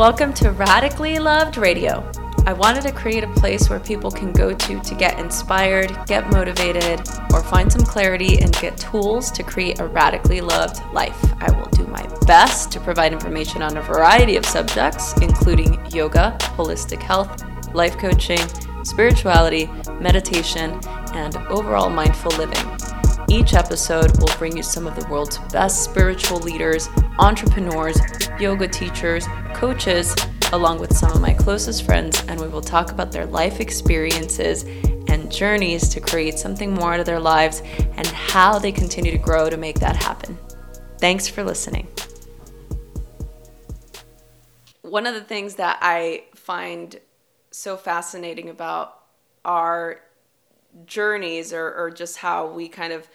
Welcome to Radically Loved Radio. I wanted to create a place where people can go to to get inspired, get motivated, or find some clarity and get tools to create a radically loved life. I will do my best to provide information on a variety of subjects, including yoga, holistic health, life coaching, spirituality, meditation, and overall mindful living. Each episode will bring you some of the world's best spiritual leaders, entrepreneurs, yoga teachers, coaches, along with some of my closest friends, and we will talk about their life experiences and journeys to create something more out of their lives and how they continue to grow to make that happen. Thanks for listening. One of the things that I find so fascinating about our journeys or, or just how we kind of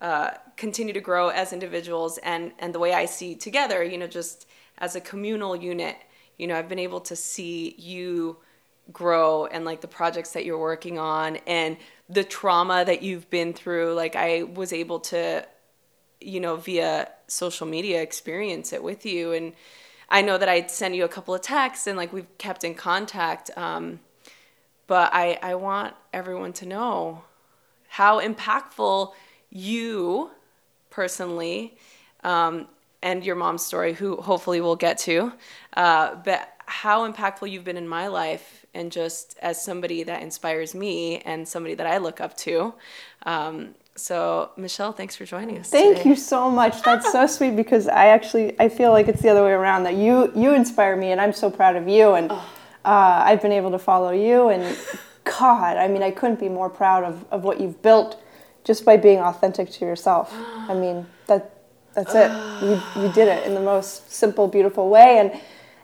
uh, continue to grow as individuals and, and the way I see together, you know, just as a communal unit, you know, I've been able to see you grow and like the projects that you're working on and the trauma that you've been through. Like I was able to, you know, via social media experience it with you. And I know that I'd send you a couple of texts and like we've kept in contact. Um, but I, I want everyone to know how impactful you personally um, and your mom's story, who hopefully we'll get to, uh, but how impactful you've been in my life and just as somebody that inspires me and somebody that I look up to. Um, so Michelle, thanks for joining us. Thank today. you so much. That's so sweet because I actually I feel like it's the other way around that you you inspire me and I'm so proud of you and oh. uh, I've been able to follow you and God, I mean I couldn't be more proud of, of what you've built just by being authentic to yourself. I mean that that's it. You you did it in the most simple, beautiful way and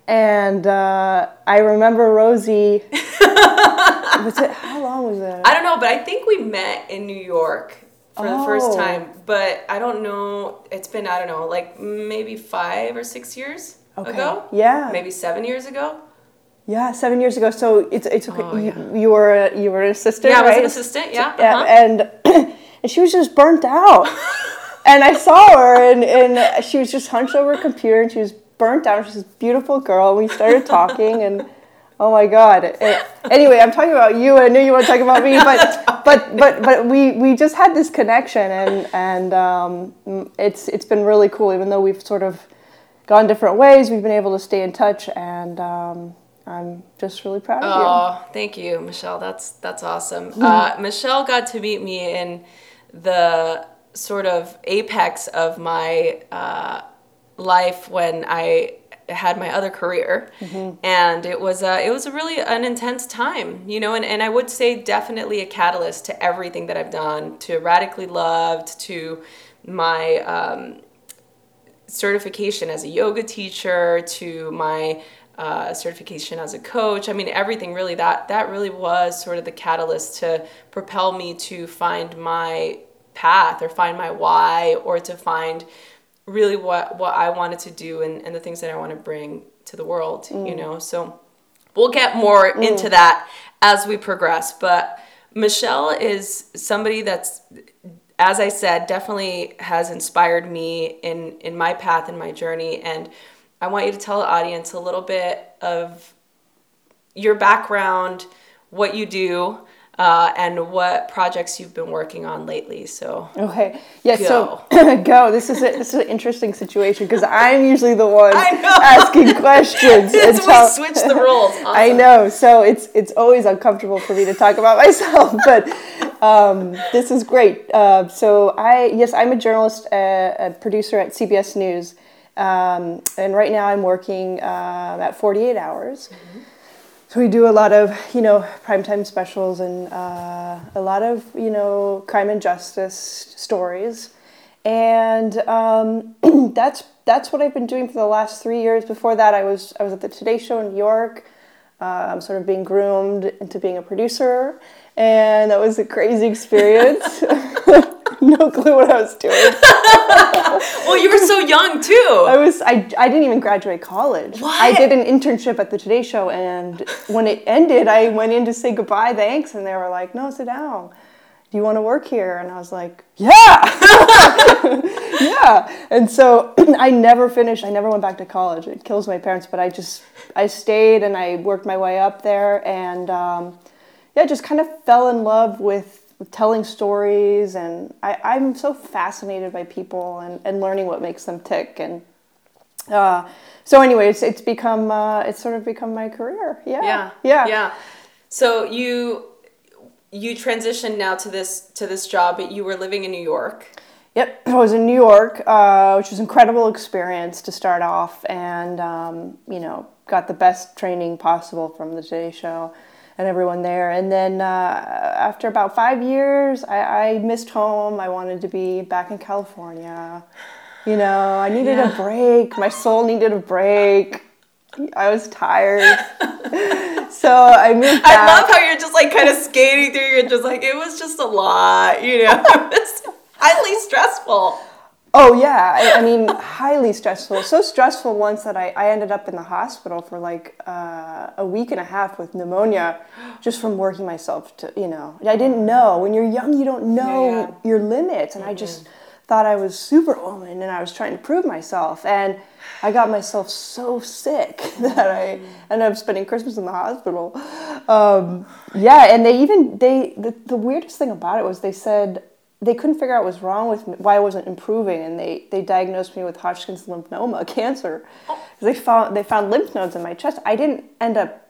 and uh, I remember Rosie. was it how long was it? I don't know, but I think we met in New York for oh. the first oh. time. But I don't know. It's been I don't know, like maybe five or six years okay. ago. Yeah. Maybe seven years ago. Yeah, seven years ago. So it's it's okay. Oh, yeah. you, you, were you were an assistant. Yeah, I was an assistant. Yeah. Uh-huh. yeah, and and she was just burnt out. and I saw her, and, and she was just hunched over a computer, and she was burnt down. She's a beautiful girl. We started talking, and oh my god. It, anyway, I'm talking about you. I knew you want to talk about me, but but but but we we just had this connection, and and um, it's it's been really cool. Even though we've sort of gone different ways, we've been able to stay in touch, and um, I'm just really proud of you. Oh, thank you, Michelle. That's that's awesome. Mm-hmm. Uh, Michelle got to meet me in the sort of apex of my. Uh, life when I had my other career mm-hmm. and it was a, it was a really an intense time you know and, and i would say definitely a catalyst to everything that i've done to radically loved to my um, certification as a yoga teacher to my uh, certification as a coach i mean everything really that that really was sort of the catalyst to propel me to find my path or find my why or to find really what what I wanted to do and, and the things that I want to bring to the world, mm. you know. So we'll get more mm. into that as we progress. But Michelle is somebody that's as I said, definitely has inspired me in in my path and my journey. And I want you to tell the audience a little bit of your background, what you do, uh, and what projects you've been working on lately. So okay, yeah. Go. So go. This is a, this is an interesting situation because I'm usually the one asking questions. and we switch the roles. Awesome. I know. So it's it's always uncomfortable for me to talk about myself, but. Um, this is great. Uh, so I yes, I'm a journalist, uh, a producer at CBS News, um, and right now I'm working uh, at 48 Hours. Mm-hmm so we do a lot of you know primetime specials and uh, a lot of you know crime and justice stories and um, that's that's what I've been doing for the last three years. Before that, I was I was at the Today Show in New York. I'm sort of being groomed into being a producer, and that was a crazy experience. no clue what I was doing. well, you were so young too. I was. I, I didn't even graduate college. What? I did an internship at the Today Show, and when it ended, I went in to say goodbye, thanks, and they were like, "No, sit down. Do you want to work here?" And I was like, "Yeah." yeah. And so I never finished. I never went back to college. It kills my parents, but I just I stayed and I worked my way up there, and um, yeah, just kind of fell in love with, with telling stories, and I, I'm so fascinated by people and, and learning what makes them tick, and uh, so anyway, it's it's become uh, it's sort of become my career. Yeah. Yeah. Yeah. Yeah. So you you transitioned now to this to this job, but you were living in New York. Yep, I was in New York, uh, which was an incredible experience to start off, and um, you know, got the best training possible from the Today Show and everyone there. And then uh, after about five years, I, I, missed home. I wanted to be back in California. You know, I needed yeah. a break. My soul needed a break. I was tired. so I moved back. I love how you're just like kind of skating through. You're just like, it was just a lot, you know? highly stressful. Oh yeah, I, I, mean highly stressful. So stressful once that I, I ended up in the hospital for like uh, a week and a half with pneumonia, just from working myself to you know. I didn't know when you're young you don't know yeah, yeah. your limits, and mm-hmm. I just thought I was superwoman and I was trying to prove myself and I got myself so sick that I ended up spending Christmas in the hospital. Um, yeah, and they even they the, the weirdest thing about it was they said they couldn't figure out what was wrong with me, why I wasn't improving, and they, they diagnosed me with Hodgkin's lymphoma, cancer. They found they found lymph nodes in my chest. I didn't end up.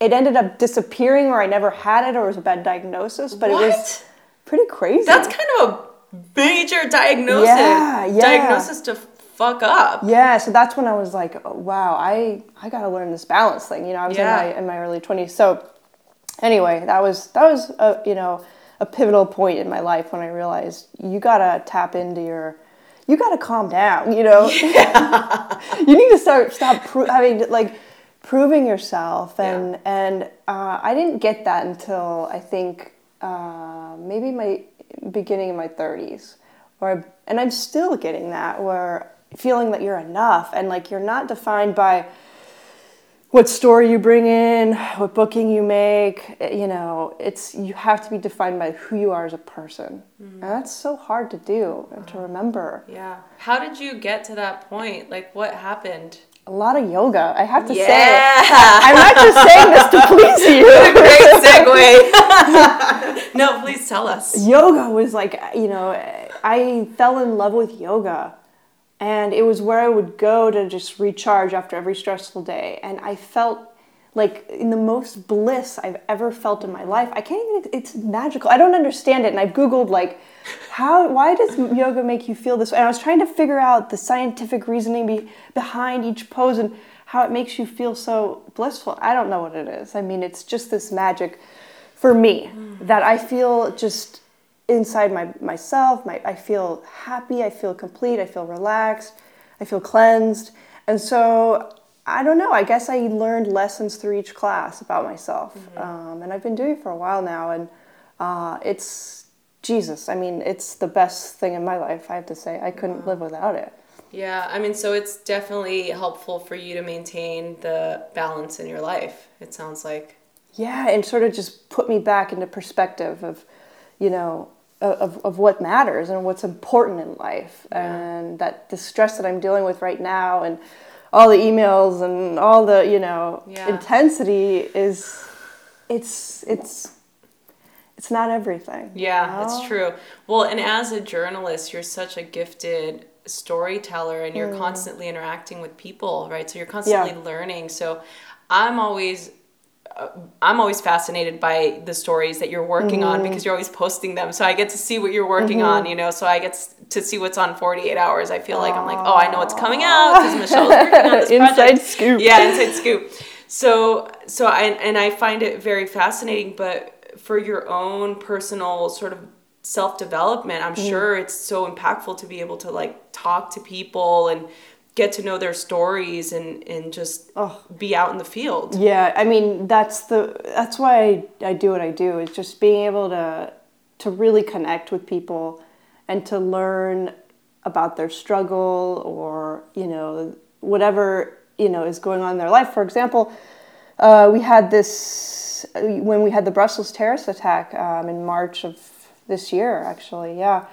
It ended up disappearing, or I never had it, or it was a bad diagnosis. But what? it was pretty crazy. That's kind of a major diagnosis. Yeah, yeah. Diagnosis to fuck up. Yeah, so that's when I was like, oh, wow, I I got to learn this balance thing. You know, I was yeah. in my in my early twenties. So anyway, that was that was a, you know a pivotal point in my life when I realized you gotta tap into your, you gotta calm down. You know, yeah. you need to start stop. Pro- I mean, like proving yourself, and yeah. and uh, I didn't get that until I think uh, maybe my beginning of my thirties, or and I'm still getting that where feeling that you're enough and like you're not defined by what story you bring in, what booking you make, eh, you know, it's you have to be defined by who you are as a person. Mm. And that's so hard to do and to remember. Yeah. How did you get to that point? Like what happened? A lot of yoga, I have to yeah. say. I'm not just saying this to please you. Great segue. no, please tell us. Yoga was like, you know, I fell in love with yoga and it was where I would go to just recharge after every stressful day. And I felt like in the most bliss I've ever felt in my life. I can't even, it's magical. I don't understand it. And I've Googled, like, how, why does yoga make you feel this way? And I was trying to figure out the scientific reasoning be, behind each pose and how it makes you feel so blissful. I don't know what it is. I mean, it's just this magic for me mm. that I feel just inside my myself. My, I feel happy. I feel complete. I feel relaxed. I feel cleansed. And so I don't know. I guess I learned lessons through each class about myself, mm-hmm. um, and I've been doing it for a while now. And uh, it's Jesus. I mean, it's the best thing in my life. I have to say, I couldn't wow. live without it. Yeah, I mean, so it's definitely helpful for you to maintain the balance in your life. It sounds like. Yeah, and sort of just put me back into perspective of, you know, of, of what matters and what's important in life yeah. and that the stress that i'm dealing with right now and all the emails and all the you know yeah. intensity is it's it's it's not everything yeah you know? it's true well and as a journalist you're such a gifted storyteller and you're mm. constantly interacting with people right so you're constantly yeah. learning so i'm always I'm always fascinated by the stories that you're working mm-hmm. on because you're always posting them. So I get to see what you're working mm-hmm. on, you know. So I get to see what's on 48 hours. I feel like I'm like, oh, I know what's coming out because Michelle's working on this inside project. scoop. Yeah, inside scoop. So so I and I find it very fascinating. But for your own personal sort of self development, I'm mm-hmm. sure it's so impactful to be able to like talk to people and get to know their stories and and just oh. be out in the field. Yeah, I mean that's the that's why I, I do what I do. is just being able to to really connect with people and to learn about their struggle or you know whatever you know is going on in their life. For example, uh, we had this when we had the Brussels terrorist attack um, in March of this year. Actually, yeah.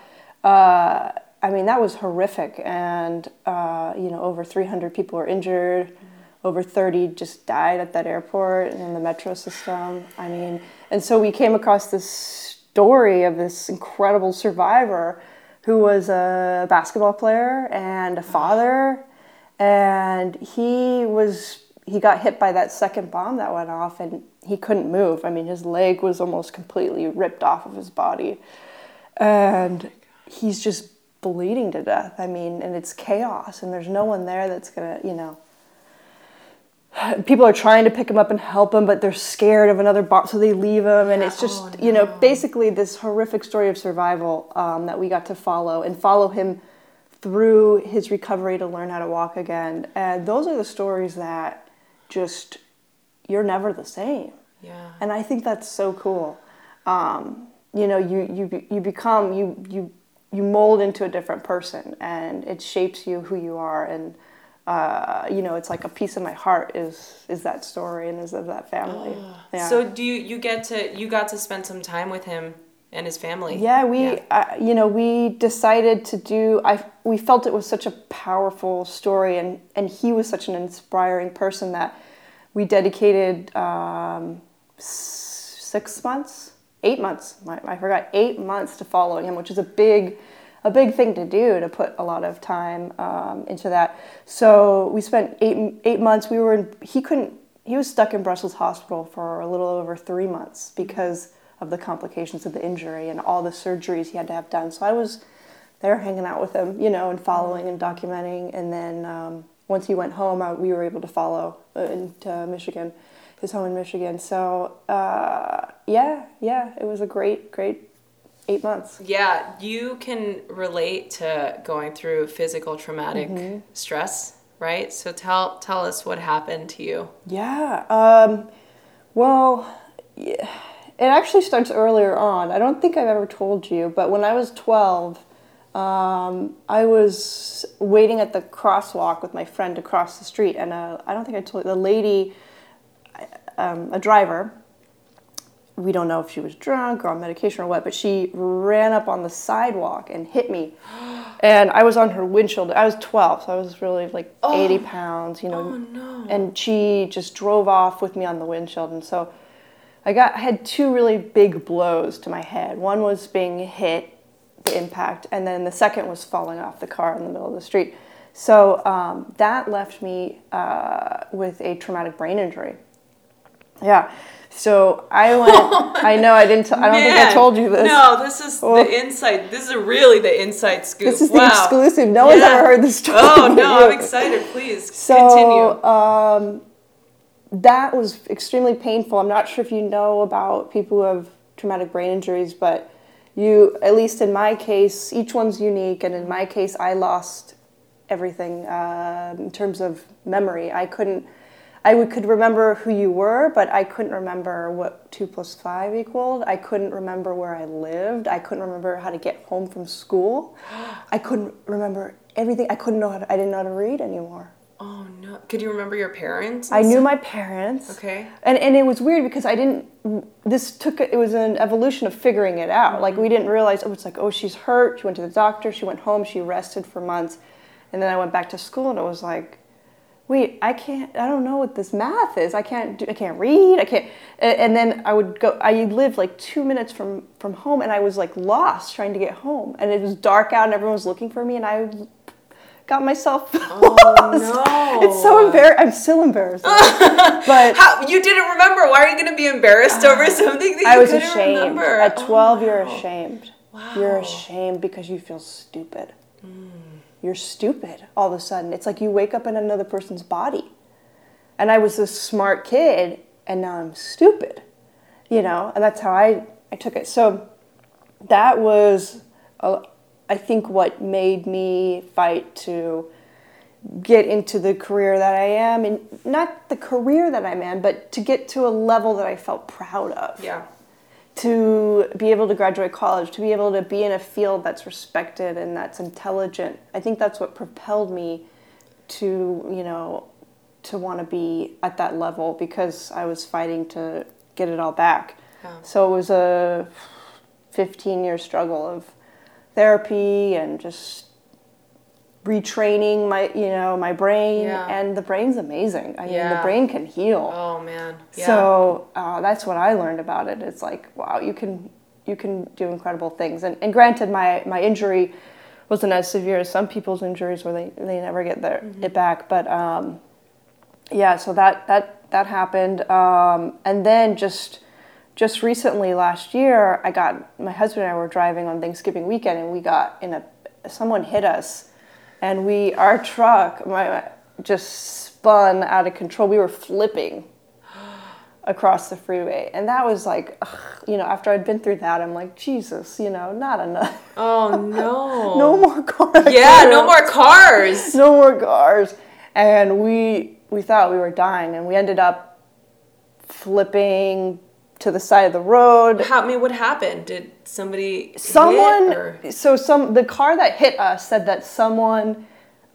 Uh, I mean, that was horrific. And, uh, you know, over 300 people were injured. Over 30 just died at that airport and in the metro system. I mean, and so we came across this story of this incredible survivor who was a basketball player and a father. And he was, he got hit by that second bomb that went off and he couldn't move. I mean, his leg was almost completely ripped off of his body. And he's just bleeding to death. I mean, and it's chaos, and there's no one there that's gonna, you know. People are trying to pick him up and help him, but they're scared of another bomb, so they leave him. And it's just, Oh, you know, basically this horrific story of survival um, that we got to follow and follow him through his recovery to learn how to walk again. And those are the stories that just, you're never the same Yeah. and I think that's so cool. Um, you know, you you you become you you you mold into a different person, and it shapes you who you are. And uh, you know, it's like a piece of my heart is is that story and is of that family. yeah. So do you you get to you got to spend some time with him and his family? Yeah, we, Uh, you know, we decided to do. I we felt it was such a powerful story, and and he was such an inspiring person that we dedicated um, s- six months, eight months. I, forgot eight months to following him, which is a big, a big thing to do to put a lot of time um, into that. So we spent eight eight months. We were in. He couldn't. He was stuck in Brussels Hospital for a little over three months because of the complications of the injury and all the surgeries he had to have done. So I was there hanging out with him, you know, and following and documenting. And then um, once he went home, I, we were able to follow uh, into Michigan, his home in Michigan. So uh, yeah, yeah, it was a great, great eight months. Yeah, you can relate to going through physical traumatic Mm-hmm. stress, right? So tell tell us what happened to you. Yeah. Um, well, yeah, it actually starts earlier on. I don't think I've ever told you, but when I was 12, um, I was waiting at the crosswalk with my friend to cross the street, and uh, I don't think I told you, the lady, um, a driver, we don't know if she was drunk or on medication or what, but she ran up on the sidewalk and hit me. And I was on her windshield. I was 12, so I was really like 80 pounds, you know. Oh, no. And she just drove off with me on the windshield. And so I got I had two really big blows to my head. One was being hit, the impact, and then the second was falling off the car in the middle of the street. So um, that left me uh, with a traumatic brain injury. Yeah. So I went. I know I didn't. T- I don't think I told you this. No, this is Oh. the inside. This is really the inside scoop. This is the exclusive. No one's ever heard this story. Oh no. I'm excited. Please So continue. um, that was extremely painful. I'm not sure if you know about people who have traumatic brain injuries, but you, at least in my case, each one's unique. And in my case, I lost everything uh, in terms of memory. I couldn't. I would, could remember who you were, but I couldn't remember what two plus five equaled. I couldn't remember where I lived. I couldn't remember how to get home from school. I couldn't remember everything. I couldn't know how to, I didn't know how to read anymore. oh no, could you remember your parents? I knew my parents. Okay. And and it was weird because I didn't. This took it was an evolution of figuring it out. Like mm-hmm. we didn't realize. Oh, it's like oh she's hurt. She went to the doctor. She went home. She rested for months, and then I went back to school and it was like, wait, I can't. I don't know what this math is. I can't. Do, I can't read. I can't. And then I would go. I lived like two minutes from from home, and I was like lost trying to get home. And it was dark out, and everyone was looking for me, and I got myself oh, lost. no. It's so embarrassing. I'm still embarrassed. but How you didn't remember? Why are you going to be embarrassed over ah. something that you I was ashamed. remember? At Oh, 12, you're wow. ashamed. You're ashamed because you feel stupid. Mm. You're stupid all of a sudden. It's like you wake up in another person's body. And I was this smart kid, and now I'm stupid. You know, and that's how I, I took it. So that was, uh, I think, what made me fight to get into the career that I am, and not the career that I'm in, but to get to a level that I felt proud of Yeah. To be able to graduate college, to be able to be in a field that's respected and that's intelligent. I think that's what propelled me to, you know, to want to be at that level because I was fighting to get it all back. Yeah. So it was a 15 year struggle of therapy and just retraining my you know my brain Yeah. and the brain's amazing. I mean the brain can heal. Oh man. Yeah. so uh, that's what i learned about it. It's like wow you can you can do incredible things. And, and granted my my injury wasn't as severe as some people's injuries where they, they never get their it back. But um, yeah so that that that happened. Um, and then just just recently last year i got my husband and i were driving on thanksgiving weekend and we got in a someone hit us and we our truck my just spun out of control we were flipping across the freeway and that was like ugh, you know after i'd been through that i'm like jesus you know not enough oh no. no more cars. Yeah. No more cars. no more cars and we we thought we were dying and we ended up flipping to the side of the road How, I mean, what happened? Did somebody hit someone so some the car that hit us said that someone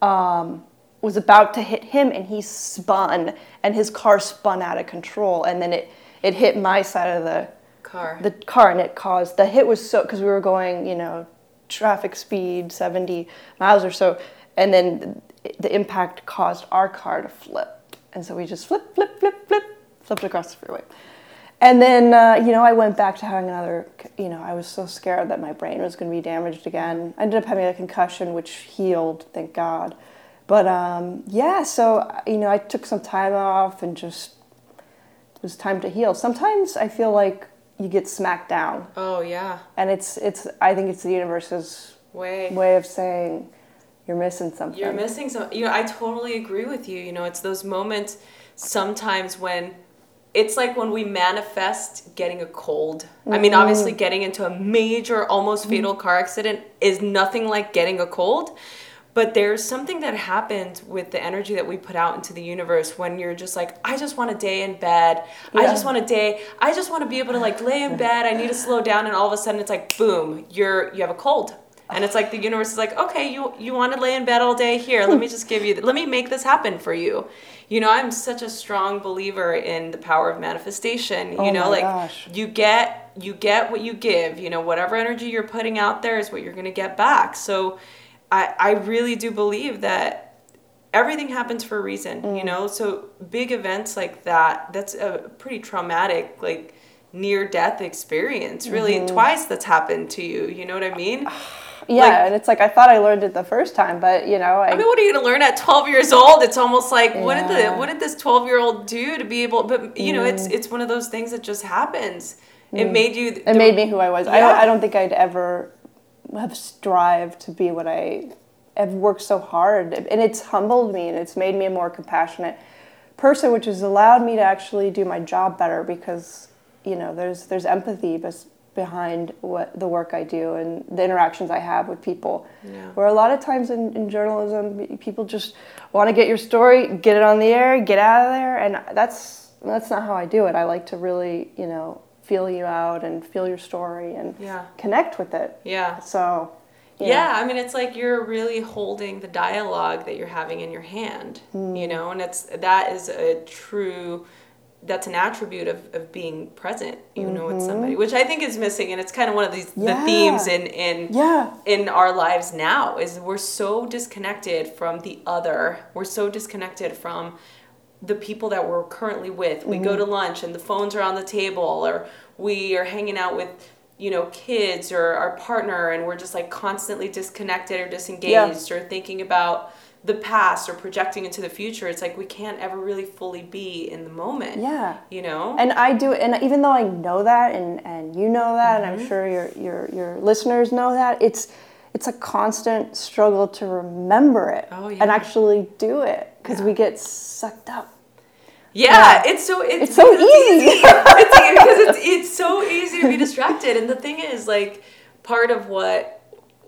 um, was about to hit him and he spun and his car spun out of control and then it it hit my side of the car? the car and it caused the hit was so because we were going you know traffic speed 70 miles or so and then the impact caused our car to flip and so we just flip flip flip flip flipped across the freeway and then uh, you know i went back to having another you know i was so scared that my brain was going to be damaged again i ended up having a concussion which healed thank god but um, yeah so you know i took some time off and just it was time to heal sometimes i feel like you get smacked down oh yeah. and it's it's i think it's the universe's Way. way of saying you're missing something You're missing some. You know, I totally agree with you. You know, it's those moments sometimes when it's like when we manifest getting a cold. I mean, obviously, mm. getting into a major, almost mm. fatal car accident is nothing like getting a cold. But there's something that happens with the energy that we put out into the universe when you're just like, I just want a day in bed. I just want a day. I just want to be able to like lay in bed. I need to slow down. And all of a sudden, it's like, boom, you're you have a cold. And it's like the universe is like, okay, you you want to lay in bed all day? Here, let me just give you. Let me make this happen for you. You know, I'm such a strong believer in the power of manifestation. You Oh know, like gosh. you get you get what you give. You know, whatever energy you're putting out there is what you're gonna get back. So, I I really do believe that everything happens for a reason. You Mm. know, so big events like that. That's a pretty traumatic like near death experience really Mm-hmm. twice that's happened to you you know what i mean yeah like- and it's like i thought i learned it the first time but you know i, I mean, what are you gonna learn at 12 years old? It's almost like what did the what did this 12 year old do to be able? But you know, Mm. it's it's one of those things that just happens. It made you. it made me who i was I, don't, I don't think i'd ever have strived to be what i have worked so hard and it's humbled me and it's made me a more compassionate person which has allowed me to actually do my job better because you know there's there's empathy bes- behind what the work i do and the interactions i have with people Yeah. where a lot of times in, in journalism people just want to get your story get it on the air get out of there and that's that's not how i do it i like to really you know feel you out and feel your story and Yeah. connect with it Yeah. so Yeah, I mean, it's like you're really holding the dialogue that you're having in your hand, Hmm. you know, and it's that is a true. That's an attribute of, of being present, you know, with somebody, which I think is missing, and it's kind of one of these the Mm-hmm. Themes in in yeah in our lives now is we're so disconnected from the other. We're so disconnected from the people that we're currently with. We go to lunch and the phones are on the table or we are hanging out with you know kids or our partner and we're just like constantly disconnected or disengaged or thinking about the past or projecting into the future. It's like we can't ever really fully be in the moment. yeah You know? and I do, and even though I know that, and, and you know that, and Mm-hmm. I'm sure your, your your listeners know that, it's it's a constant struggle to remember it Oh, yeah. and actually do it because we get sucked up. Yeah, Yeah. it's so it's, It's so easy. it's easy because it's it's so easy to be distracted. And the thing is, like, part of what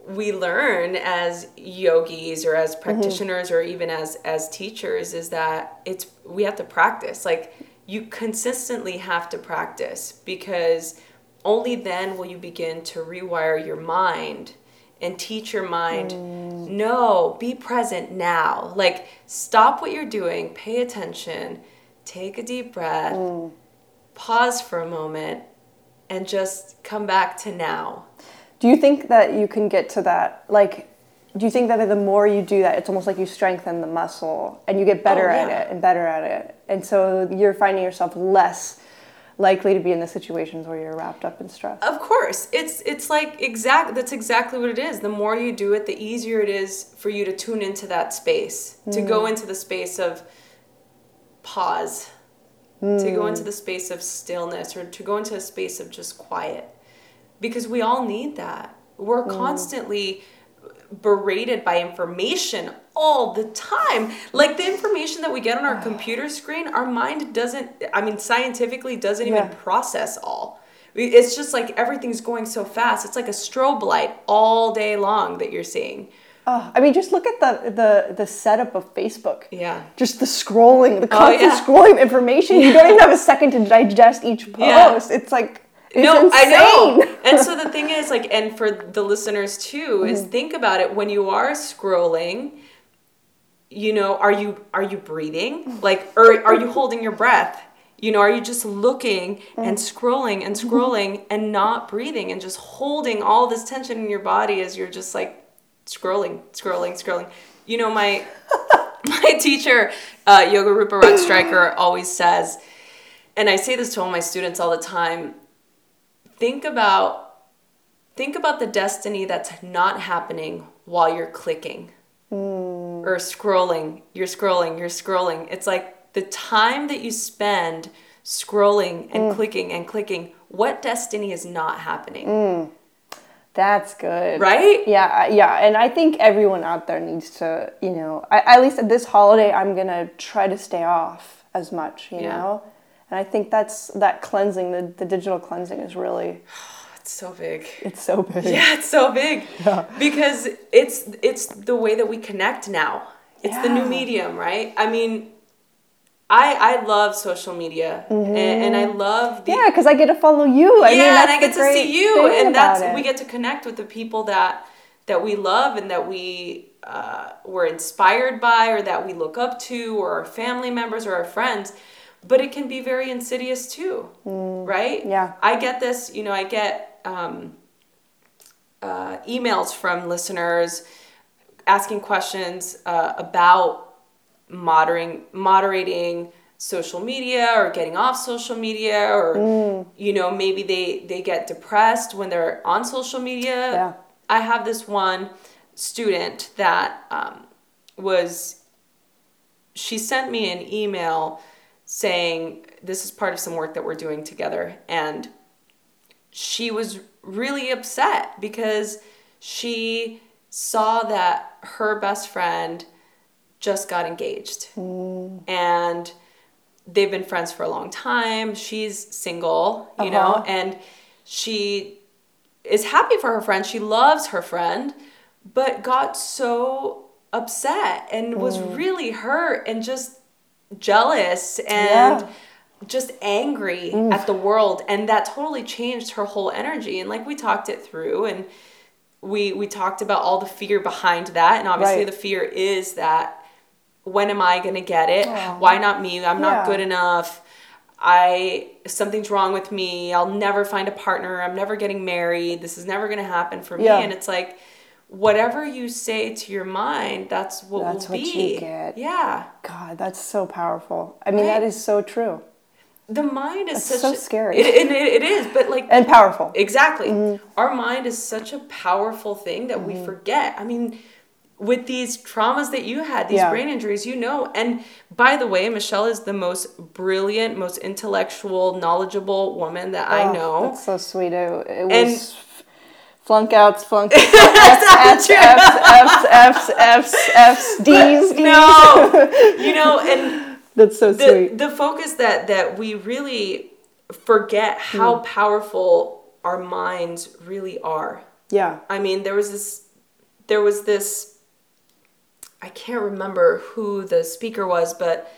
we learn as yogis or as mm-hmm. practitioners or even as as teachers is that it's we have to practice. Like, you consistently have to practice because only then will you begin to rewire your mind and teach your mind mm. no be present now. Like stop what you're doing pay attention take a deep breath mm. pause for a moment and just come back to now Do you think that you can get to that? Like, do you think that the more you do that, it's almost like you strengthen the muscle and you get better Oh, at it and better at it, and so you're finding yourself less likely to be in the situations where you're wrapped up in stress. Of course, it's it's like exact. That's exactly what it is. The more you do it, the easier it is for you to tune into that space, to go mm. into the space of pause, to go mm. into the space of stillness, or to go into a space of just quiet, because we all need that. We're mm. constantly berated by information all the time. Like the information that we get on our computer screen, our mind doesn't, I mean, scientifically doesn't even Yeah. process all. It's just like everything's going so fast. It's like a strobe light all day long that you're seeing. Oh, I mean, just look at the, the the setup of Facebook. Yeah. Just the scrolling, the Oh, constant yeah. scrolling of information. You don't even have a second to digest each post. Yeah. It's like no. I know. and so the thing is, like, and for the listeners too, is Mm-hmm. think about it when you are scrolling. You know, are you are you breathing? Like, or are you holding your breath? You know, are you just looking and Mm. scrolling and scrolling and not breathing and just holding all this tension in your body as you're just like scrolling, scrolling, scrolling? You know, my my teacher, uh, Yoga Rupa Rut Striker, always says, and I say this to all my students all the time think about think about the destiny that's not happening while you're clicking hmm. or scrolling. You're scrolling you're scrolling. It's like the time that you spend scrolling and hmm. clicking and clicking what destiny is not happening? Hmm. That's good. right? Yeah, yeah, and I think everyone out there needs to, you know, I, at least at this holiday, I'm gonna try to stay off as much, you Yeah. know, and I think that's that cleansing, the, the digital cleansing is really, it's so big it's so big. yeah it's so big yeah. because it's it's the way that we connect now it's the new medium right i mean i i love social media and, and i love the Yeah, because I get to follow you. I yeah, mean, and I get to see you, and that's it. we get to connect with the people that that we love and that we uh, were inspired by, or that we look up to, or our family members or our friends. But it can be very insidious too, right? Mm. Yeah. I get this. You know, I get um, uh, emails from listeners asking questions uh, about moderating moderating social media or getting off social media or Mm. you know maybe they they get depressed when they're on social media Yeah. i have this one student that um, was she sent me an email saying this is part of some work that we're doing together. And she was really upset because she saw that her best friend just got engaged. And they've been friends for a long time. She's single you know Uh-huh. and she is happy for her friend. She loves her friend but got so upset and was really hurt and just jealous and Yeah. just angry at the world. And that totally changed her whole energy. And like we talked it through and we we talked about all the fear behind that. And obviously Right. the fear is that when am i going to get it? Why not me? I'm not good enough. I something's wrong with me. I'll never find a partner. I'm never getting married. This is never going to happen for me. Yeah. and it's like whatever you say to your mind that's what That's will what be you get. yeah God, that's so powerful. I mean, that Right. is so true the mind is such so a- scary. it, it, it is but like and powerful. Exactly. Mm-hmm. Our mind is such a powerful thing that Mm-hmm. we forget. I mean, with these traumas that you had, these Yeah. brain injuries, you know. And by the way, Michelle is the most brilliant, most intellectual, knowledgeable woman that I Oh, know. That's so sweet. It, it And- was flunk outs, flunk F's, F's, F's, F's, F's, F's, F's, D's, D's. No, you know, and That's so the sweet. the focus that that we really forget Hmm. how powerful our minds really are. Yeah. I mean, there was this, there was this, I can't remember who the speaker was, but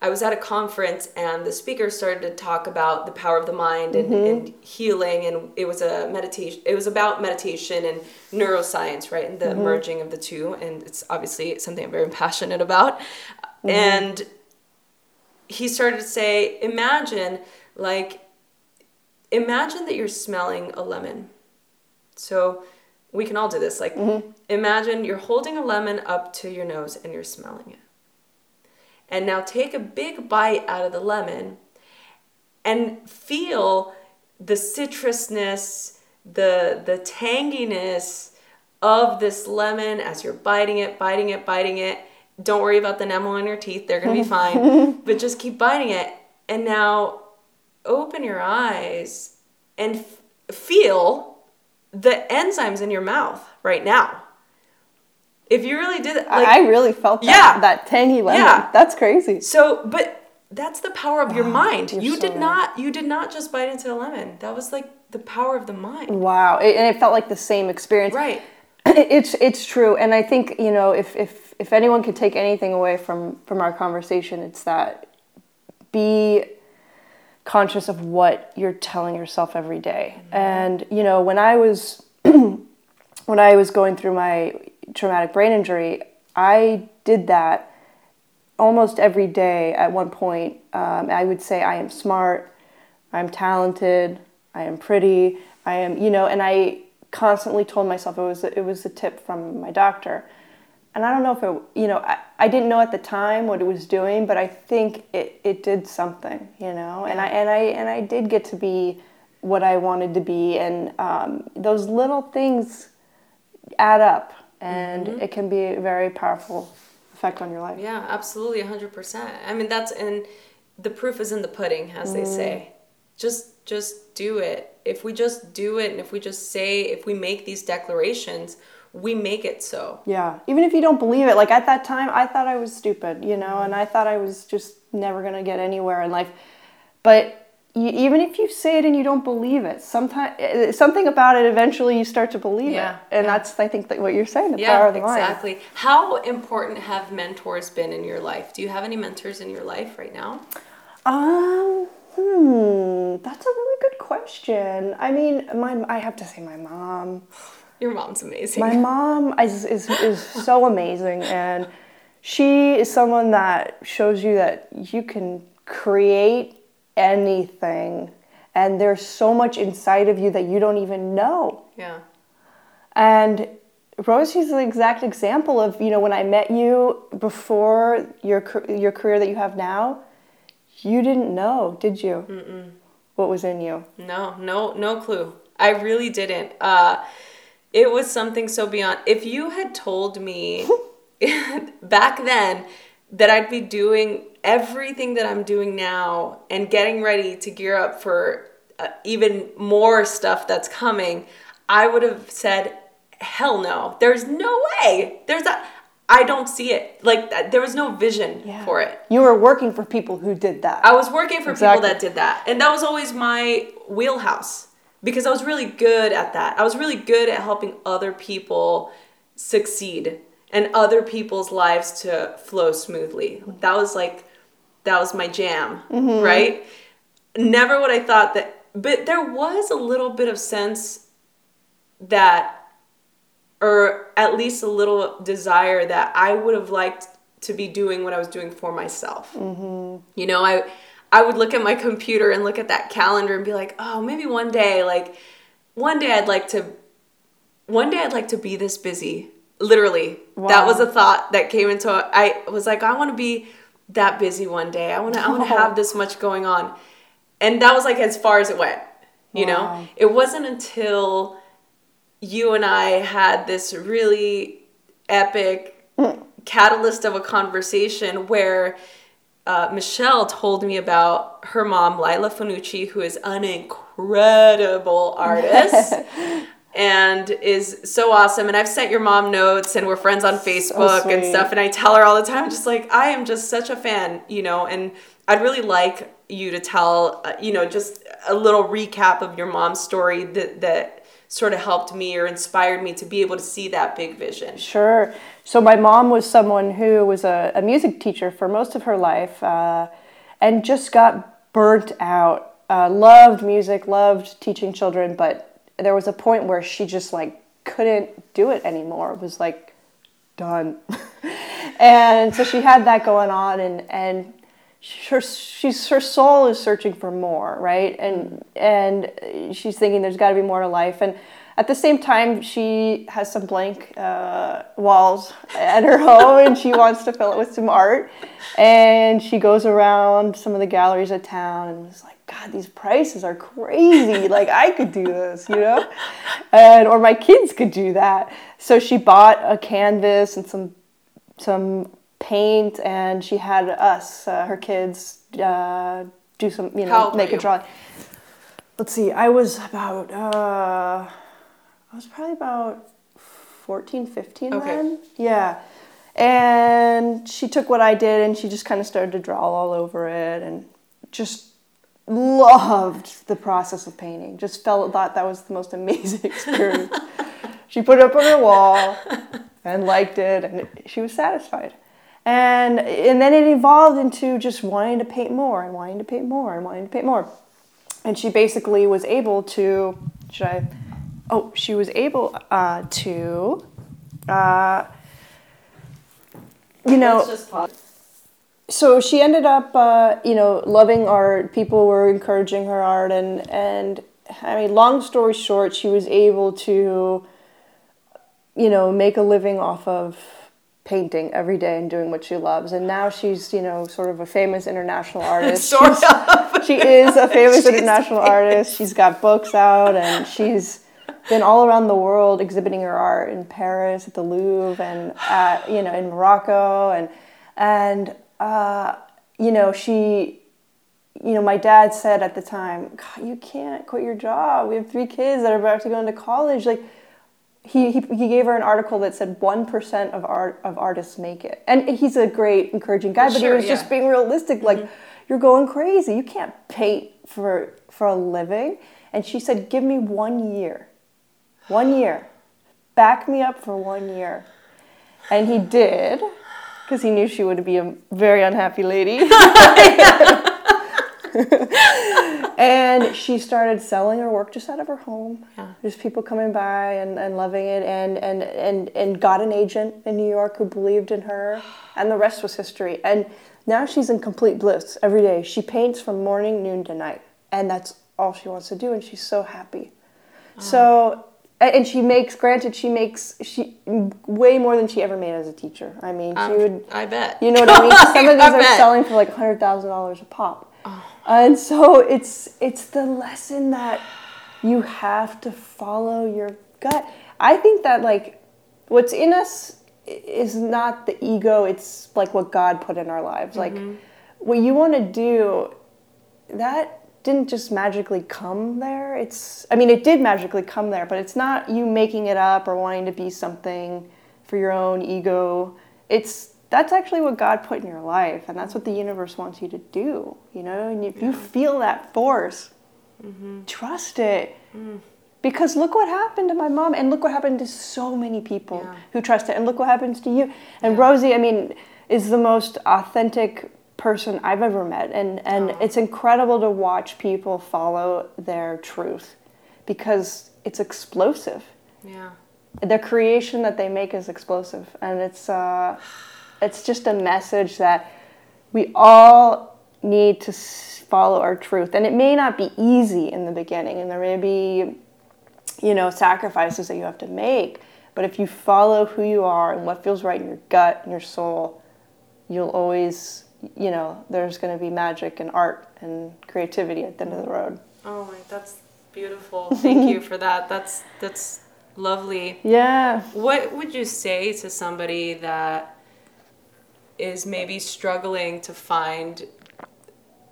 I was at a conference and the speaker started to talk about the power of the mind and, mm-hmm. and healing, and it was a meditation. It was about meditation and neuroscience, right, and the mm-hmm. merging of the two. And it's obviously something I'm very passionate about. Mm-hmm. And he started to say, imagine like, imagine that you're smelling a lemon. So we can all do this. Like, imagine you're holding a lemon up to your nose and you're smelling it. And now take a big bite out of the lemon and feel the citrusness, the the tanginess of this lemon as you're biting it, biting it, biting it. Don't worry about the enamel on your teeth; they're gonna be fine. but just keep biting it, and now open your eyes and f- feel the enzymes in your mouth right now. If you really did like I really felt that, Yeah. that tangy lemon. Yeah. That's crazy. so, but that's the power of your mind. you're so did right. not. You did not just bite into a lemon. That was like the power of the mind. Wow. It, and it felt like the same experience. Right. It's it's true, and I think you know if if if anyone could take anything away from from our conversation, it's that be conscious of what you're telling yourself every day. Mm-hmm. And you know, when I was when I was going through my traumatic brain injury, I did that almost every day. At one point, um, I would say, "I am smart, I'm talented, I am pretty, I am," you know, and I constantly told myself it was it was a tip from my doctor. And I don't know if it, you know, I, I didn't know at the time what it was doing, but I think it, it did something, you know, and I and I and I did get to be what I wanted to be, and um, those little things add up, and mm-hmm. it can be a very powerful effect on your life. Yeah, absolutely, hundred percent. I mean, that's and the proof is in the pudding, as they say. Mm. Just, just do it. If we just do it, and if we just say, if we make these declarations, we make it so. Yeah, even if you don't believe it, like at that time, I thought I was stupid, you know, and I thought I was just never gonna get anywhere in life. But you, even if you say it and you don't believe it, sometimes something about it eventually you start to believe Yeah, it, and yeah. that's I think that what you're saying, the Yeah, power of the mind. exactly. How important have mentors been in your life? Do you have any mentors in your life right now? Um, hmm, that's a really good question. I mean, my I have to say my mom. Your mom's amazing. My mom is, is, is so amazing, and she is someone that shows you that you can create anything, and there's so much inside of you that you don't even know. yeah. And Rosie's the exact example of you know when I met you before your your career that you have now, you didn't know, did you? Mm-mm. What was in you? No, no, no clue. I really didn't. Uh, it was something so beyond. If you had told me back then that I'd be doing everything that I'm doing now and getting ready to gear up for uh, even more stuff that's coming, I would have said, "Hell no! There's no way. There's a. I don't see it. Like th- there was no vision for it. You were working for people who did that. I was working for Exactly. people that did that. And that was always my wheelhouse because I was really good at that. I was really good at helping other people succeed and other people's lives to flow smoothly. That was like, that was my jam, mm-hmm. right? Never would I thought that, but there was a little bit of sense that or at least a little desire that I would have liked to be doing what I was doing for myself. Mm-hmm. You know, I I would look at my computer and look at that calendar and be like, oh, maybe one day, like one day I'd like to, one day I'd like to be this busy. Literally, that was a thought that came into. I was like, I want to be that busy one day. I want to. I want to have this much going on, and that was like as far as it went. You know, it wasn't until you and I had this really epic catalyst of a conversation where uh, Michelle told me about her mom, Lila Fanucci, who is an incredible artist. And is so awesome. And I've sent your mom notes, and we're friends on Facebook and stuff. And I tell her all the time, just like, I am just such a fan, you know. And I'd really like you to tell, uh, you know, just a little recap of your mom's story that, that sort of helped me or inspired me to be able to see that big vision. Sure. So my mom was someone who was a, a music teacher for most of her life, uh, and just got burnt out. Uh, loved music, loved teaching children, but there was a point where she just like couldn't do it anymore. It was like done, and so she had that going on, and and her she's her soul is searching for more, right? And and she's thinking there's got to be more to life, and at the same time, she has some blank uh, walls at her home and she wants to fill it with some art. And she goes around some of the galleries of town and is like, God, these prices are crazy. like, I could do this, you know? And, or my kids could do that. So she bought a canvas and some, some paint and she had us, uh, her kids, uh, do some, you know, make a drawing. Let's see, I was about, uh, I was probably about 14, 15 okay. then. Yeah. And she took what I did and she just kind of started to draw all over it and just loved the process of painting. Just felt thought that was the most amazing experience. she put it up on her wall and liked it and she was satisfied. And and then it evolved into just wanting to paint more and wanting to paint more and wanting to paint more. And she basically was able to should I oh, she was able uh, to, uh, you know. So she ended up, uh, you know, loving art. People were encouraging her art, and and I mean, long story short, she was able to, you know, make a living off of painting every day and doing what she loves. And now she's, you know, sort of a famous international artist. sort she's, of. She is a famous international famous. artist. She's got books out, and she's been all around the world exhibiting her art in Paris, at the Louvre, and at, you know in Morocco, and and uh, you know she, you know my dad said at the time, God, you can't quit your job. We have three kids that are about to go into college. Like he, he, he gave her an article that said 1% of art of artists make it. And he's a great encouraging guy, but sure, he was yeah. just being realistic like mm-hmm. you're going crazy. You can't paint for for a living. And she said, "Give me 1 year." One year. Back me up for one year. And he did, because he knew she would be a very unhappy lady. and she started selling her work just out of her home. Yeah. There's people coming by and, and loving it and, and, and, and got an agent in New York who believed in her. And the rest was history. And now she's in complete bliss every day. She paints from morning, noon to night. And that's all she wants to do. And she's so happy. Oh. So and she makes granted she makes she way more than she ever made as a teacher. I mean she um, would i bet. you know what i mean? Some of these are selling for like $100000 a pop. Oh. and so it's it's the lesson that you have to follow your gut. I think that like what's in us is not the ego it's like what god put in our lives. Mm-hmm. like what you want to do that didn't just magically come there. It's, I mean, it did magically come there, but it's not you making it up or wanting to be something for your own ego. It's, that's actually what God put in your life, and that's what the universe wants you to do, you know? And if you feel that force, mm-hmm. trust it. Mm. Because look what happened to my mom, and look what happened to so many people yeah. who trust it, and look what happens to you. And yeah. Rosie, I mean, is the most authentic person I've ever met. And, and oh. it's incredible to watch people follow their truth because it's explosive. Yeah. The creation that they make is explosive. And it's, uh, it's just a message that we all need to follow our truth. And it may not be easy in the beginning, and there may be, you know, sacrifices that you have to make. But if you follow who you are and what feels right in your gut and your soul, you'll always you know, there's going to be magic and art and creativity at the end of the road. Oh my, that's beautiful. Thank you for that. That's that's lovely. Yeah. What would you say to somebody that is maybe struggling to find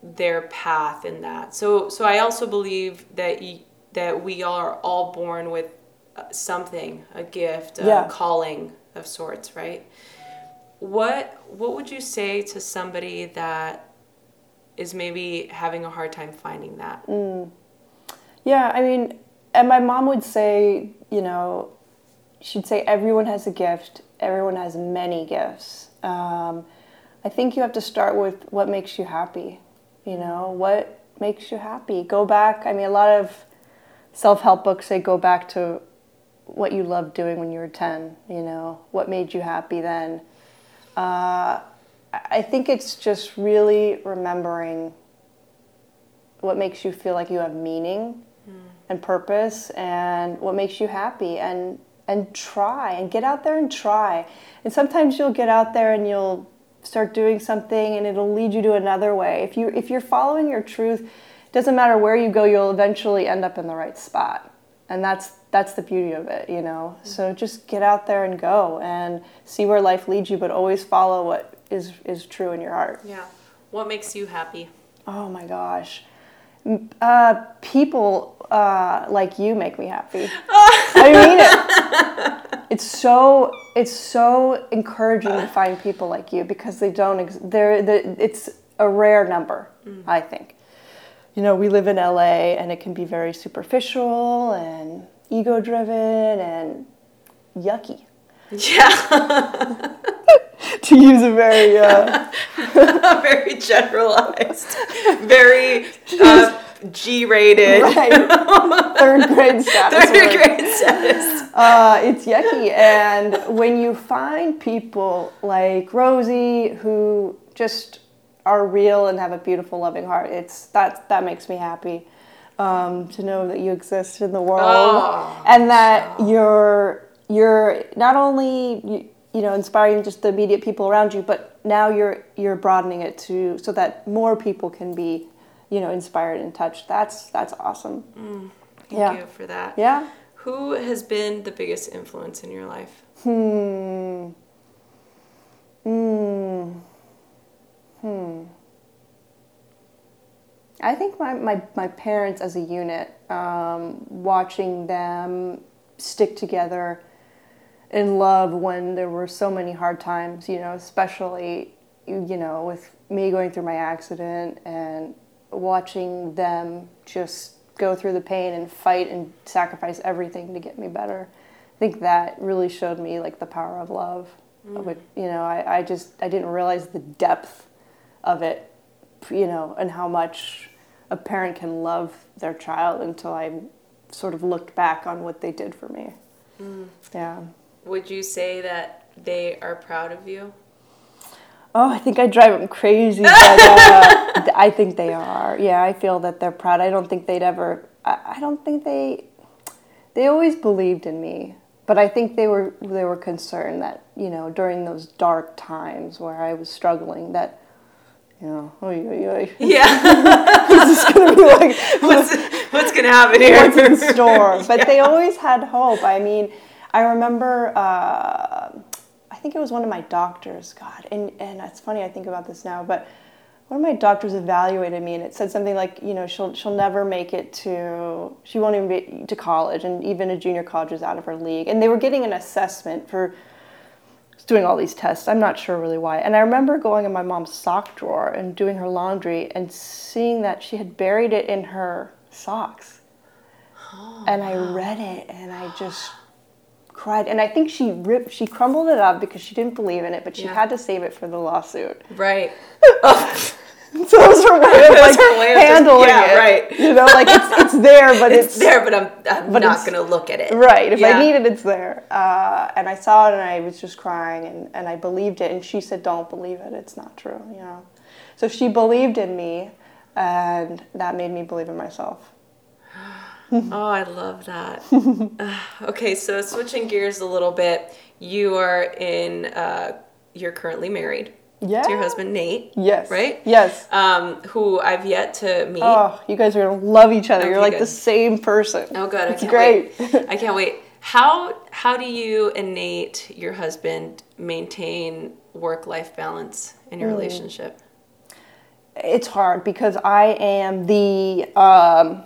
their path in that? So so I also believe that y- that we are all born with uh, something, a gift, a yeah. calling of sorts, right? What what would you say to somebody that is maybe having a hard time finding that? Mm. Yeah, I mean, and my mom would say, you know, she'd say everyone has a gift, everyone has many gifts. Um, I think you have to start with what makes you happy. You know, what makes you happy? Go back. I mean, a lot of self help books say go back to what you loved doing when you were 10. You know, what made you happy then? Uh, I think it's just really remembering what makes you feel like you have meaning and purpose and what makes you happy and and try and get out there and try. And sometimes you'll get out there and you'll start doing something and it'll lead you to another way. If you if you're following your truth, it doesn't matter where you go, you'll eventually end up in the right spot. And that's that's the beauty of it, you know. So just get out there and go and see where life leads you, but always follow what is is true in your heart. Yeah. What makes you happy? Oh my gosh. Uh, people uh, like you make me happy. I mean it. It's so it's so encouraging to find people like you because they don't. Ex- they're, they it's a rare number, I think. You know, we live in LA, and it can be very superficial and ego driven and yucky. Yeah. To use a very uh, very generalized. Very uh, G-rated. right, third grade status. Third word. grade status. Uh, it's yucky. And when you find people like Rosie who just are real and have a beautiful, loving heart, it's that that makes me happy. Um, to know that you exist in the world Oh, and that you're you're not only you, you know inspiring just the immediate people around you, but now you're you're broadening it to so that more people can be you know inspired and touched. That's that's awesome. Thank Yeah. you for that. Yeah. Who has been the biggest influence in your life? Hmm. Hmm. Hmm. I think my, my, my parents as a unit, um, watching them stick together in love when there were so many hard times, you know, especially, you know, with me going through my accident and watching them just go through the pain and fight and sacrifice everything to get me better. I think that really showed me like the power of love. It, you know, I, I just I didn't realize the depth of it, you know, and how much a parent can love their child until I sort of looked back on what they did for me. Yeah. Would you say that they are proud of you? Oh, I think I drive them crazy, but uh, I think they are. Yeah, I feel that they're proud. I don't think they'd ever. I, I don't think they. They always believed in me, but I think they were they were concerned that you know during those dark times where I was struggling that. You know, oy, oy, oy. Yeah. this is gonna be like what's what's gonna happen here? what's in store. But they always had hope. I mean, I remember, uh, I think it was one of my doctors, God, and, and it's funny, I think about this now, but one of my doctors evaluated me and it said something like, you know, she'll, she'll never make it to, she won't even be to college, and even a junior college is out of her league. And they were getting an assessment for doing all these tests. I'm not sure really why. And I remember going in my mom's sock drawer and doing her laundry and seeing that she had buried it in her socks. and I read it and I just cried. And I think she ripped, she crumbled it up because she didn't believe in it, but she Yeah. had to save it for the lawsuit. Right. So those are her way of like her way of just- handling yeah, it. right. You know, like it's it's there, but It's, it's, there, but I'm, I'm but not gonna look at it. Right. If Yeah. I need it, it's there. Uh, and I saw it and I was just crying and, and I believed it. And she said, don't believe it. It's not true, you know. So she believed in me and that made me believe in myself. Oh, I love that. Okay, so switching gears a little bit, you are in. Uh, you're currently married Yeah. to your husband Nate. Yes. Right. Yes. Um, who I've yet to meet. Oh, you guys are going to love each other. You're like good. the same person. Oh, good. I It's great. wait. I can't wait. How how do you and Nate, your husband, maintain work life balance in your relationship? it's hard because I am the um,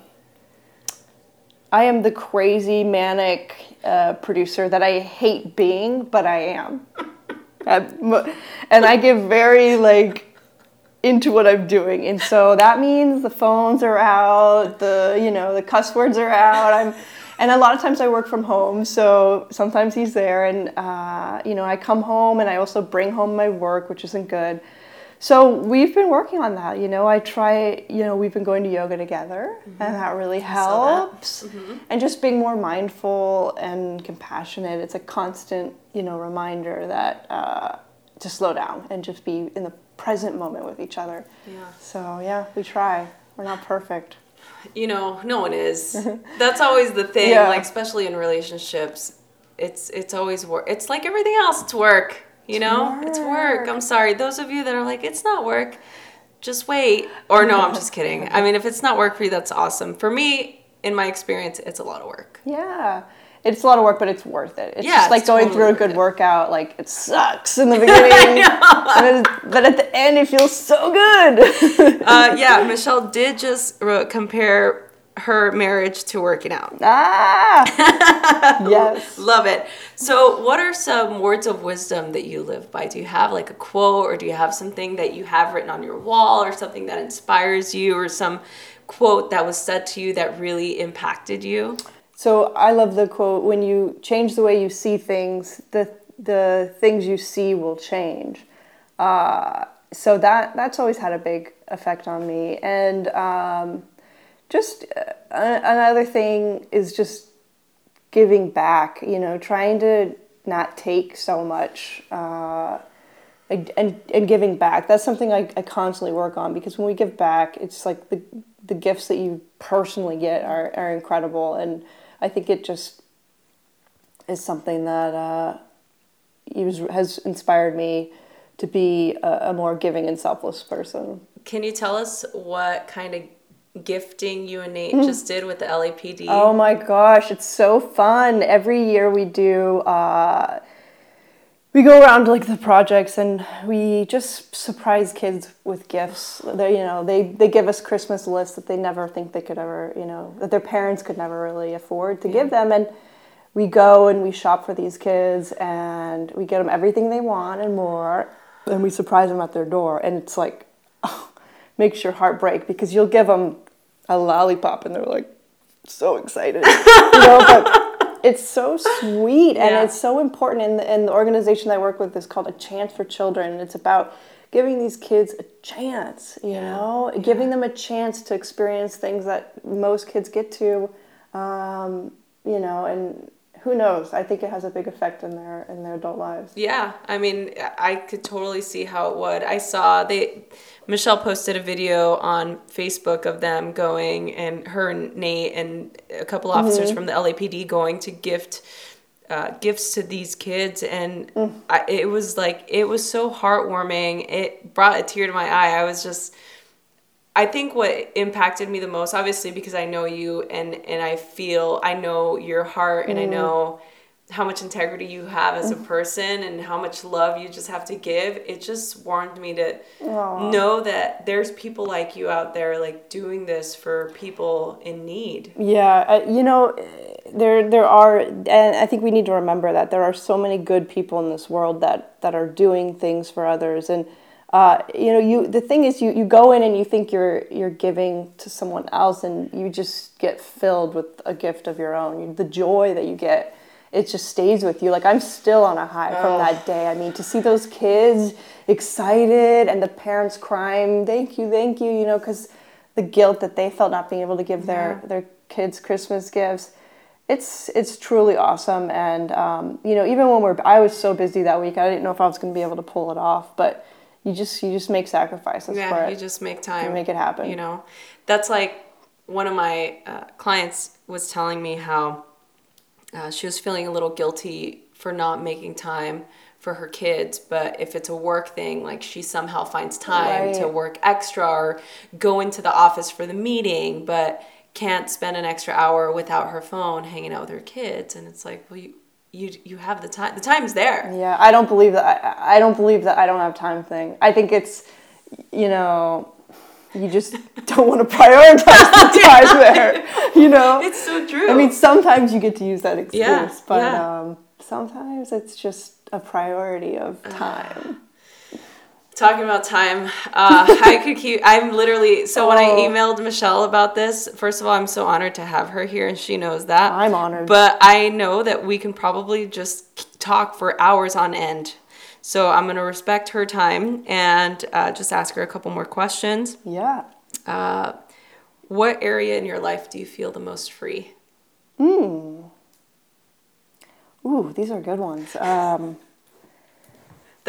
I am the crazy manic uh, producer that I hate being, but I'm- and I get very like into what I'm doing, and so that means the phones are out, the you know the cuss words are out. I'm. And a lot of times I work from home, so sometimes he's there, and uh, you know I come home and I also bring home my work, which isn't good. So we've been working on that. You know, I try. You know, we've been going to yoga together, and that really saw that. helps. And just being more mindful and compassionate. It's a constant, you know, reminder that uh, to slow down and just be in the present moment with each other. Yeah. So yeah, we try. We're not perfect. You know, no one is. That's always the thing. Yeah. Like especially in relationships, it's it's always work. It's like everything else. It's work. You know, it's work. I'm sorry. Those of you that are like, it's not work. Just wait. Or no, I'm just kidding. I mean, if it's not work for you, that's awesome. For me, in my experience, it's a lot of work. Yeah. It's a lot of work, but it's worth it. It's Yeah, just like it's going totally through a good workout. Like it sucks in the beginning, but at the end it feels so good. Uh, yeah, Michelle did just compare her marriage to working out. ah, yes. Love it. So, what are some words of wisdom that you live by? Do you have like a quote, or do you have something that you have written on your wall, or something that inspires you, or some quote that was said to you that really impacted you? So I love the quote: "When you change the way you see things, the the things you see will change." Uh, so that that's always had a big effect on me, and um, just uh, another thing is just giving back. You know, trying to not take so much. Uh, and, and, giving back that's something I, I constantly work on because when we give back it's like the the gifts that you personally get are, are incredible and I think it just is something that uh, has, has inspired me to be a, a more giving and selfless person. Can you tell us what kind of gifting you and Nate just did with the LAPD? Oh my gosh, it's so fun. Every year we do, uh, we go around like the projects and we just surprise kids with gifts. They, you know, they, they give us Christmas lists that they never think they could ever, you know, that their parents could never really afford to give them. And we go and we shop for these kids and we get them everything they want and more. And we surprise them at their door. And it's like, makes your heart break because you'll give them a lollipop and they're like so excited. you know, but it's so sweet and Yeah. it's so important. And the, and the organization that I work with is called A Chance for Children. And it's about giving these kids a chance, you know, giving them a chance to experience things that most kids get to, um, you know, and who knows? I think it has a big effect in their in their adult lives. Yeah, I mean, I could totally see how it would. I saw they, Michelle posted a video on Facebook of them going and her and Nate and a couple officers from the LAPD going to gift uh, gifts to these kids, and I, it was like it was so heartwarming. It brought a tear to my eye. I was just. I think what impacted me the most, obviously, because I know you and and I feel I know your heart and I know how much integrity you have as a person and how much love you just have to give. It just warmed me to know that there's people like you out there, like doing this for people in need. Yeah, uh, you know, there there are, and I think we need to remember that there are so many good people in this world that that are doing things for others, and uh, you know, you the thing is, you you go in and you think you're you're giving to someone else, and you just get filled with a gift of your own. You, the joy that you get, it just stays with you. Like I'm still on a high from that day. I mean, to see those kids excited and the parents crying, thank you, thank you, you know, because the guilt that they felt not being able to give their their kids Christmas gifts. It's it's truly awesome, and um, you know even when we're I was so busy that week I didn't know if I was going to be able to pull it off, but you just you just make sacrifices for Yeah, it. you just make time. you make it happen. You know, that's like one of my uh, clients was telling me how uh, she was feeling a little guilty for not making time for her kids, but if it's a work thing, like she somehow finds time to work extra or go into the office for the meeting, but can't spend an extra hour without her phone hanging out with her kids. And it's like, well, you you you have the time. The time's there. Yeah, I don't believe that. I, I don't believe that I don't have time thing. I think it's, you know, you just don't want to prioritize the time there. You know, It's so true. I mean, sometimes you get to use that excuse, Yeah, but yeah. um, sometimes it's just a priority of time. Talking about time, uh, I could keep. I'm literally. So when I Oh. emailed Michelle about this, first of all, I'm so honored to have her here, and she knows that. I'm honored. But I know that we can probably just talk for hours on end. So I'm gonna respect her time and uh, just ask her a couple more questions. yeah. Uh, what area in your life do you feel the most free? Mmm. Ooh, these are good ones. Um,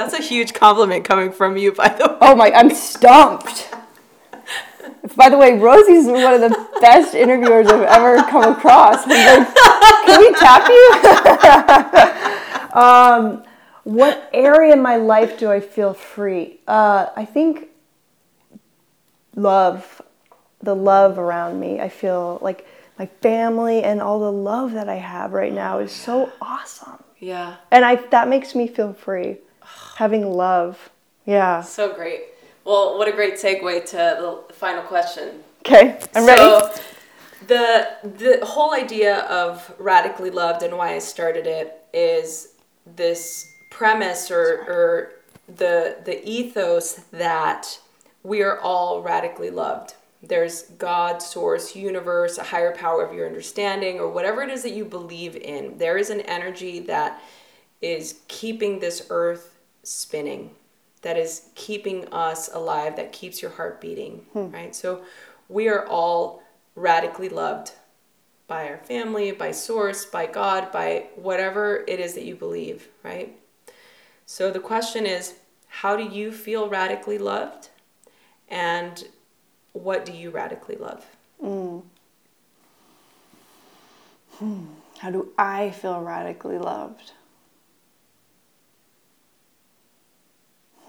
That's a huge compliment coming from you, by the way. oh my, I'm stumped. by the way, Rosie's one of the best interviewers I've ever come across. Like, can we tap you? um, what area in my life do I feel free? Uh, I think love, the love around me. I feel like my family and all the love that I have right now is so awesome. Yeah. And I that makes me feel free. Having love. Yeah. So great. Well, what a great segue to the final question. Okay, I'm ready. So, the the whole idea of radically loved and why I started it is this premise or or the the ethos that we are all radically loved. There's God, source, universe, a higher power of your understanding, or whatever it is that you believe in. There is an energy that is keeping this earth spinning, that is keeping us alive, that keeps your heart beating, hmm. right? So we are all radically loved by our family, by source, by God, by whatever it is that you believe, right? So the question is, how do you feel radically loved? And what do you radically love? Hmm. Hmm. How do I feel radically loved?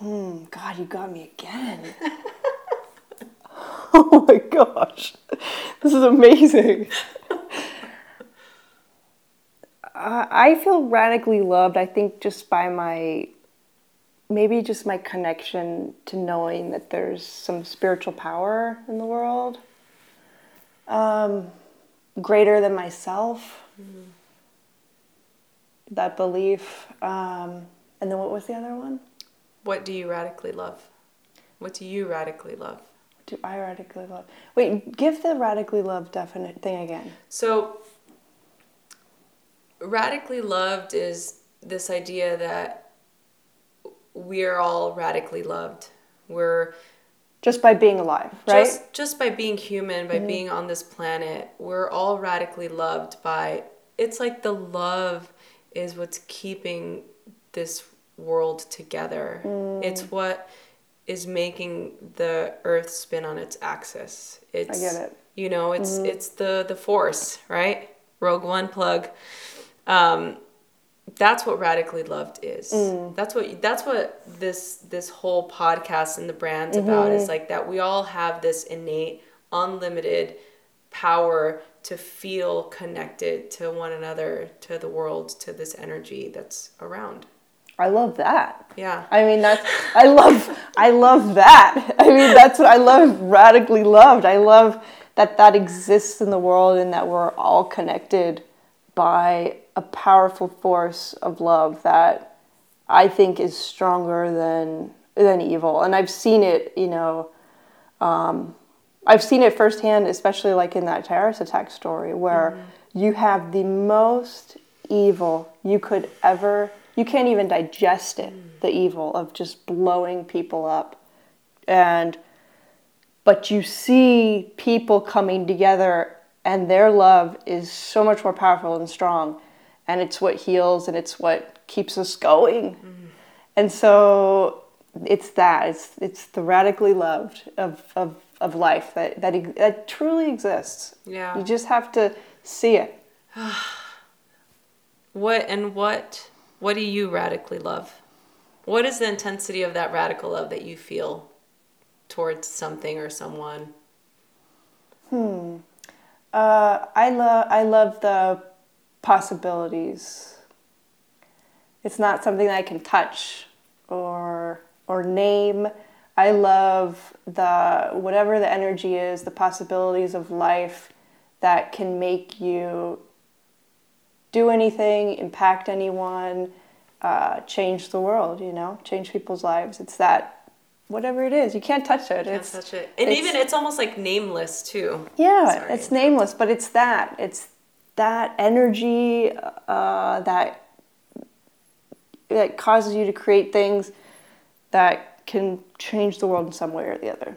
Hmm, God, you got me again. oh my gosh. This is amazing. Uh, I feel radically loved, I think, just by my maybe just my connection to knowing that there's some spiritual power in the world um, greater than myself. That belief. Um, and then what was the other one? What do you radically love? What do you radically love? Do I radically love? Wait, give the radically love definite thing again. So, radically loved is this idea that we are all radically loved. We're Just by being alive, right? just just by being human, by mm-hmm. being on this planet, we're all radically loved by it's like the love is what's keeping this world together. Mm. It's what is making the earth spin on its axis. It's get it. You know, it's mm-hmm. it's the the force, right? Rogue One plug. Um that's what radically loved is mm. that's what that's what this this whole podcast and the brand's mm-hmm. about is like that we all have this innate unlimited power to feel connected to one another to the world to this energy that's around I love that. yeah I mean that's I love I love that. I mean that's what I love radically loved. I love that that exists in the world and that we're all connected by a powerful force of love that I think is stronger than than evil. And I've seen it, you know, um, I've seen it firsthand, especially like in that terrorist attack story where you have the most evil you could ever you can't even digest it the evil of just blowing people up. And but you see people coming together and their love is so much more powerful and strong. And it's what heals and it's what keeps us going. Mm-hmm. And so it's that. It's it's the radically loved of of, of life that, that that truly exists. Yeah. you just have to see it. What and what what do you radically love what is the intensity of that radical love that you feel towards something or someone Uh, I love I love the possibilities. It's not something that I can touch or or name. I love the whatever the energy is, the possibilities of life that can make you do anything, impact anyone, uh, change the world. You know, change people's lives. It's that whatever it is. You can't touch it. Can't it's touch it and it's- even it's almost like nameless too yeah, Sorry. it's nameless, but it's that. It's that energy uh, that that causes you to create things that can change the world in some way or the other.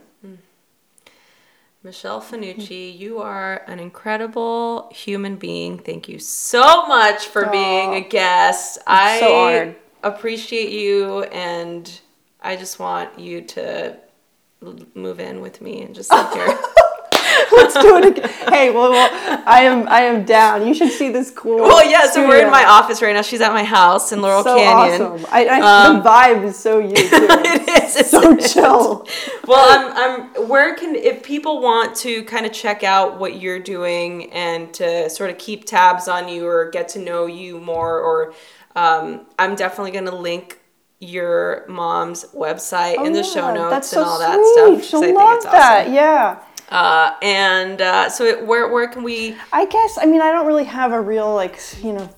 Michelle Fanucci, you are an incredible human being. Thank you so much for being a guest. I so appreciate you, and I just want you to l- move in with me and just live here. Let's do it again. Hey, well, well, I am I am down. You should see this cool. Well, yeah. So we're in my office right now. She's at my house in Laurel so Canyon. awesome. I, I, Um, the vibe is so you. Too. it is. It's so chill. well, I'm, I'm. Where can if people want to kind of check out what you're doing and to sort of keep tabs on you or get to know you more, or um, I'm definitely going to link your mom's website in the show Oh, notes that's and so all that sweet. stuff. She'll love that. awesome. Yeah. Uh, and uh, so, it, where where can we? I guess. I mean, I don't really have a real like you know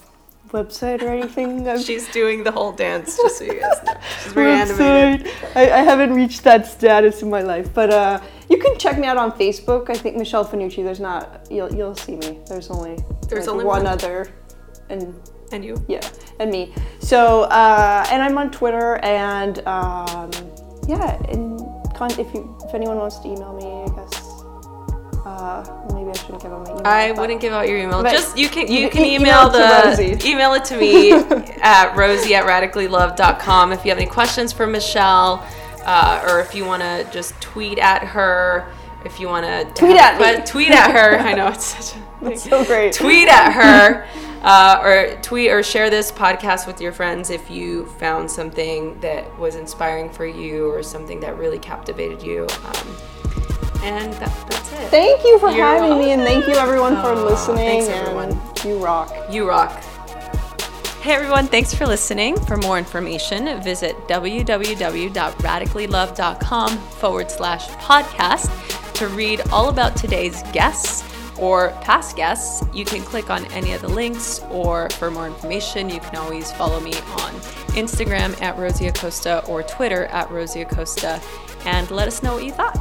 website or anything. I've- She's doing the whole dance, just so you guys know. She's very animated. I, I haven't reached that status in my life, but uh, you can check me out on Facebook. I think Michelle Fanucci. There's not. You'll you'll see me. There's only There's like, only one one. other, and And you? yeah, and me. So uh, and I'm on Twitter and um, yeah, and con- if you if anyone wants to email me, I guess. Uh, maybe I shouldn't give them my email. I wouldn't give out your email. Just you can you can email, email the email it to me at rosie at radicallyloved.com if you have any questions for Michelle, uh, or if you want to just tweet at her. If you want to Tweet at me. tweet at her. I know it's such a That's so great. tweet at her uh, or tweet or share this podcast with your friends if you found something that was inspiring for you or something that really captivated you um, and that, that's it Thank you for You're having me, and thank you everyone for Aw, listening. thanks, everyone. And you rock. you rock Hey everyone, thanks for listening. For more information, visit www.radicallyloved.com forward slash podcast to read all about today's guests or past guests. You can click on any of the links, or for more information, you can always follow me on Instagram at Rosie Acosta or Twitter at Rosie Acosta and let us know what you thought.